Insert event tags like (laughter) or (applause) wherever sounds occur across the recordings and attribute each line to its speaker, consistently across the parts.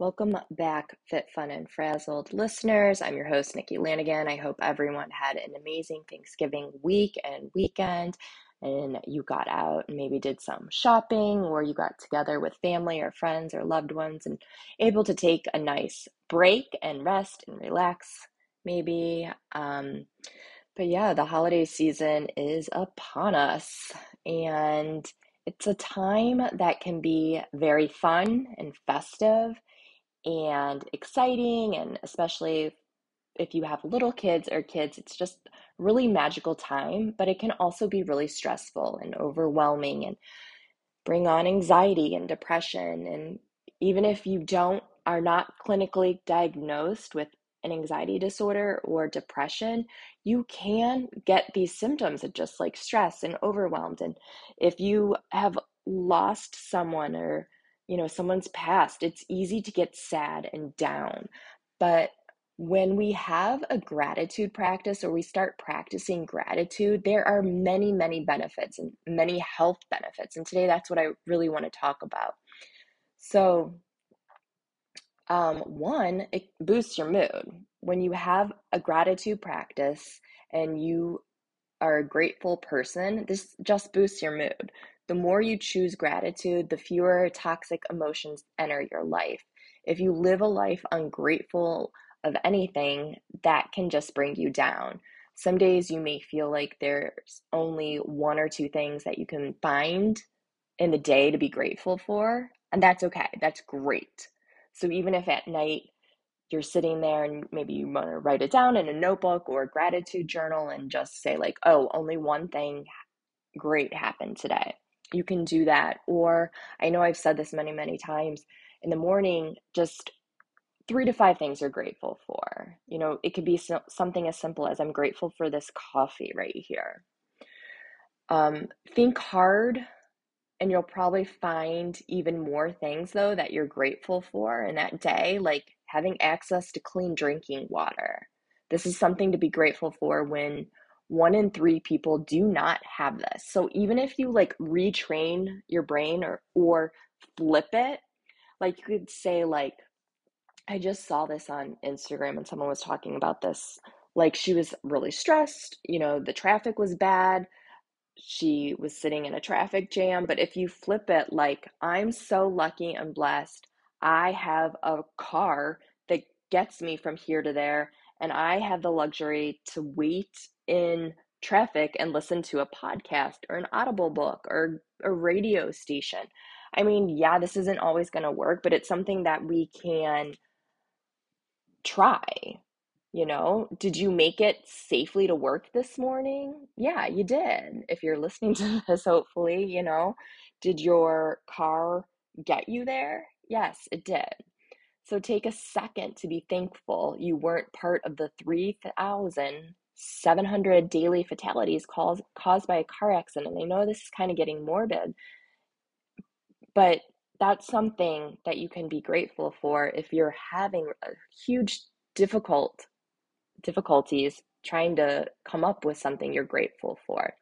Speaker 1: Welcome back, Fit, Fun, and Frazzled listeners. I'm your host, Nikki Lanigan. I hope everyone had an amazing Thanksgiving week and weekend and you got out and maybe did some shopping or you got together with family or friends or loved ones and able to take a nice break and rest and relax, maybe. Um, but yeah, the holiday season is upon us and it's a time that can be very fun and festive and exciting and especially if you have little kids or kids it's just really magical time but it can also be really stressful and overwhelming and bring on anxiety and depression and even if you don't are not clinically diagnosed with an anxiety disorder or depression you can get these symptoms of just like stress and overwhelmed and if you have lost someone or you know, someone's passed, it's easy to get sad and down. But when we have a gratitude practice or we start practicing gratitude, there are many, many benefits and many health benefits. And today that's what I really want to talk about. So, um, one, it boosts your mood. When you have a gratitude practice and you are a grateful person, this just boosts your mood. The more you choose gratitude, the fewer toxic emotions enter your life. If you live a life ungrateful of anything, that can just bring you down. Some days you may feel like there's only one or two things that you can find in the day to be grateful for, and that's okay. That's great. So even if at night you're sitting there and maybe you want to write it down in a notebook or a gratitude journal and just say like, "Oh, only one thing great happened today." you can do that. Or I know I've said this many, many times in the morning, just three to five things you're grateful for. You know, it could be so, something as simple as I'm grateful for this coffee right here. Um, think hard, and you'll probably find even more things though that you're grateful for in that day, like having access to clean drinking water. This is something to be grateful for when one in three people do not have this. So even if you like retrain your brain or or flip it, like you could say like I just saw this on Instagram and someone was talking about this. Like she was really stressed, you know, the traffic was bad. She was sitting in a traffic jam, but if you flip it like I'm so lucky and blessed, I have a car that gets me from here to there and I have the luxury to wait in traffic and listen to a podcast or an audible book or a radio station. I mean, yeah, this isn't always going to work, but it's something that we can try. You know, did you make it safely to work this morning? Yeah, you did. If you're listening to (laughs) this, hopefully, you know, did your car get you there? Yes, it did. So take a second to be thankful you weren't part of the 3,700 daily fatalities caused, caused by a car accident. I know this is kind of getting morbid, but that's something that you can be grateful for if you're having huge difficult difficulties trying to come up with something you're grateful for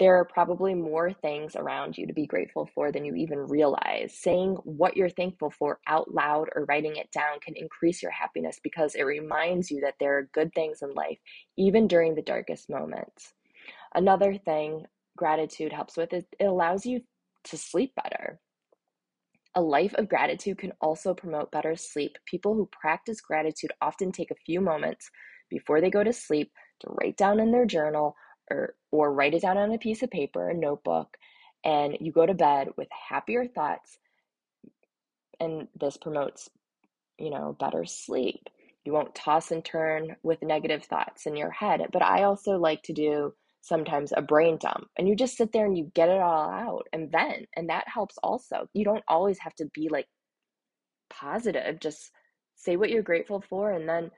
Speaker 1: there are probably more things around you to be grateful for than you even realize. Saying what you're thankful for out loud or writing it down can increase your happiness because it reminds you that there are good things in life, even during the darkest moments. Another thing gratitude helps with is it allows you to sleep better. A life of gratitude can also promote better sleep. People who practice gratitude often take a few moments before they go to sleep to write down in their journal or, or write it down on a piece of paper, a notebook, and you go to bed with happier thoughts. And this promotes, you know, better sleep. You won't toss and turn with negative thoughts in your head. But I also like to do sometimes a brain dump and you just sit there and you get it all out and vent. And that helps also. You don't always have to be like positive. Just say what you're grateful for and then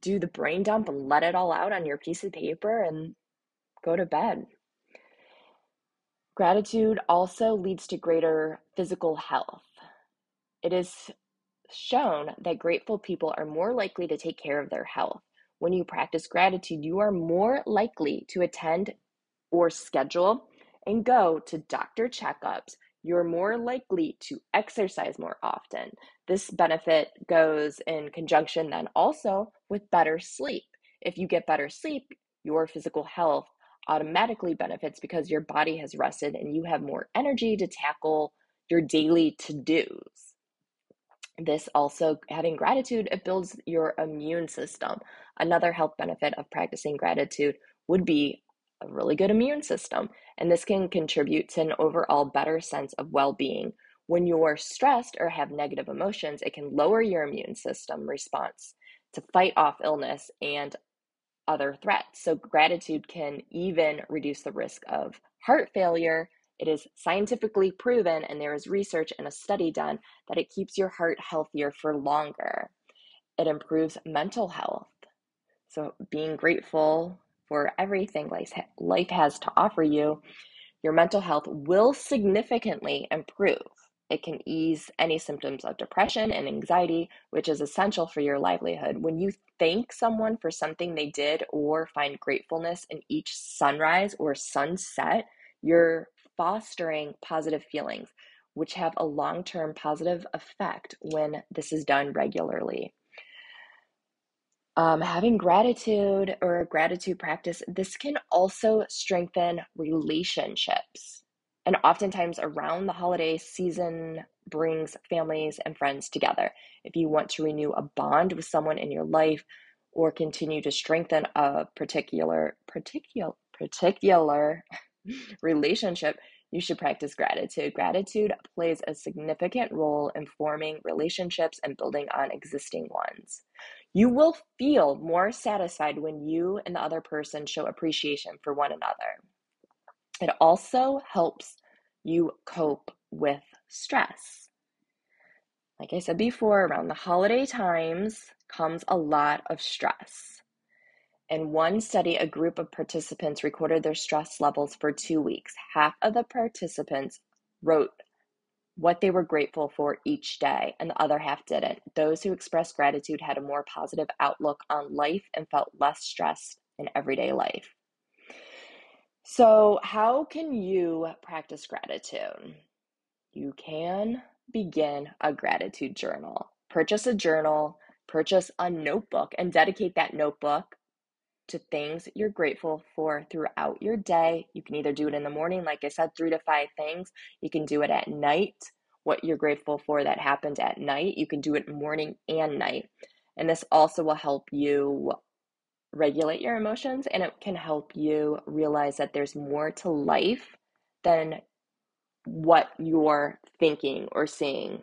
Speaker 1: do the brain dump and let it all out on your piece of paper and go to bed. Gratitude also leads to greater physical health. It is shown that grateful people are more likely to take care of their health. When you practice gratitude, you are more likely to attend or schedule and go to doctor checkups. You're more likely to exercise more often. This benefit goes in conjunction then also with better sleep. If you get better sleep, your physical health automatically benefits because your body has rested and you have more energy to tackle your daily to dos. This also, having gratitude, it builds your immune system. Another health benefit of practicing gratitude would be a really good immune system, and this can contribute to an overall better sense of well being. When you're stressed or have negative emotions, it can lower your immune system response to fight off illness and other threats. So, gratitude can even reduce the risk of heart failure. It is scientifically proven, and there is research and a study done that it keeps your heart healthier for longer. It improves mental health. So, being grateful for everything life has to offer you, your mental health will significantly improve. It can ease any symptoms of depression and anxiety, which is essential for your livelihood. When you thank someone for something they did or find gratefulness in each sunrise or sunset, you're fostering positive feelings, which have a long term positive effect when this is done regularly. Um, having gratitude or gratitude practice, this can also strengthen relationships. And oftentimes, around the holiday season, brings families and friends together. If you want to renew a bond with someone in your life or continue to strengthen a particular particular particular (laughs) relationship, you should practice gratitude. Gratitude plays a significant role in forming relationships and building on existing ones. You will feel more satisfied when you and the other person show appreciation for one another. It also helps you cope with stress. Like I said before, around the holiday times comes a lot of stress. In one study, a group of participants recorded their stress levels for two weeks. Half of the participants wrote what they were grateful for each day, and the other half didn't. Those who expressed gratitude had a more positive outlook on life and felt less stressed in everyday life. So, how can you practice gratitude? You can begin a gratitude journal. Purchase a journal, purchase a notebook, and dedicate that notebook to things you're grateful for throughout your day. You can either do it in the morning, like I said, three to five things. You can do it at night, what you're grateful for that happened at night. You can do it morning and night. And this also will help you regulate your emotions and it can help you realize that there's more to life than what you're thinking or seeing.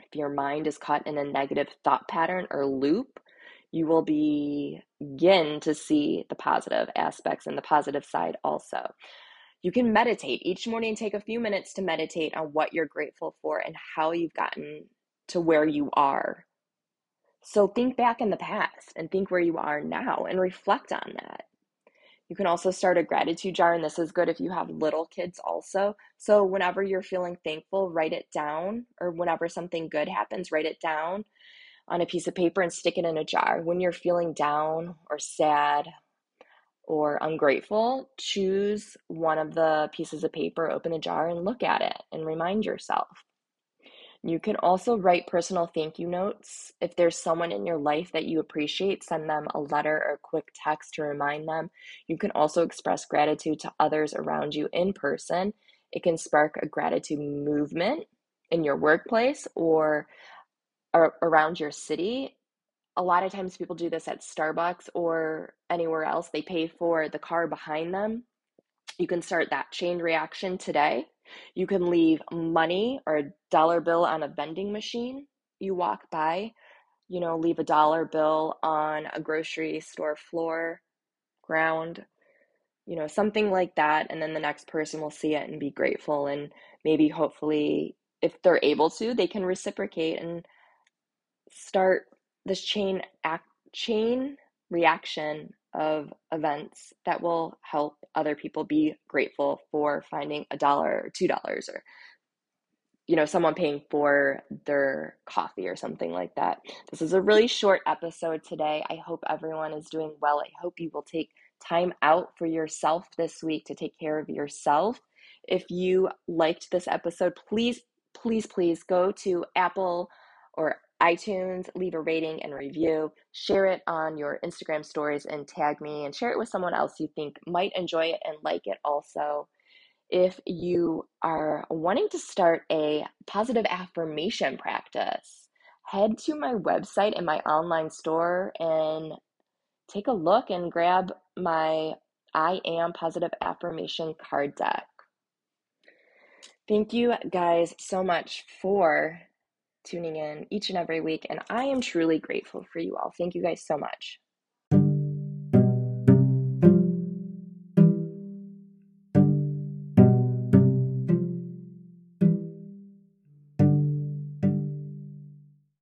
Speaker 1: If your mind is caught in a negative thought pattern or loop, you will begin to see the positive aspects and the positive side also. You can meditate each morning, take a few minutes to meditate on what you're grateful for and how you've gotten to where you are so think back in the past and think where you are now and reflect on that. You can also start a gratitude jar, and this is good if you have little kids also. So, whenever you're feeling thankful, write it down, or whenever something good happens, write it down on a piece of paper and stick it in a jar. When you're feeling down or sad or ungrateful, choose one of the pieces of paper, open the jar, and look at it and remind yourself you can also write personal thank you notes. If there's someone in your life that you appreciate, send them a letter or a quick text to remind them. You can also express gratitude to others around you in person. It can spark a gratitude movement in your workplace or around your city. A lot of times people do this at Starbucks or anywhere else. They pay for the car behind them. You can start that chain reaction today you can leave money or a dollar bill on a vending machine you walk by. you know, leave a dollar bill on a grocery store floor, ground, you know, something like that. And then the next person will see it and be grateful. And maybe, hopefully, if they're able to, they can reciprocate and start this chain act, chain reaction of events that will help other people be grateful for finding a dollar or two dollars or you know someone paying for their coffee or something like that. This is a really short episode today. I hope everyone is doing well. I hope you will take time out for yourself this week to take care of yourself. If you liked this episode please please please go to apple or iTunes, leave a rating and review, share it on your Instagram stories and tag me, and share it with someone else you think might enjoy it and like it also. If you are wanting to start a positive affirmation practice, head to my website and my online store and take a look and grab my I Am Positive Affirmation card deck. Thank you guys so much for tuning in each and every week. And I am truly grateful for you all. Thank you guys so much.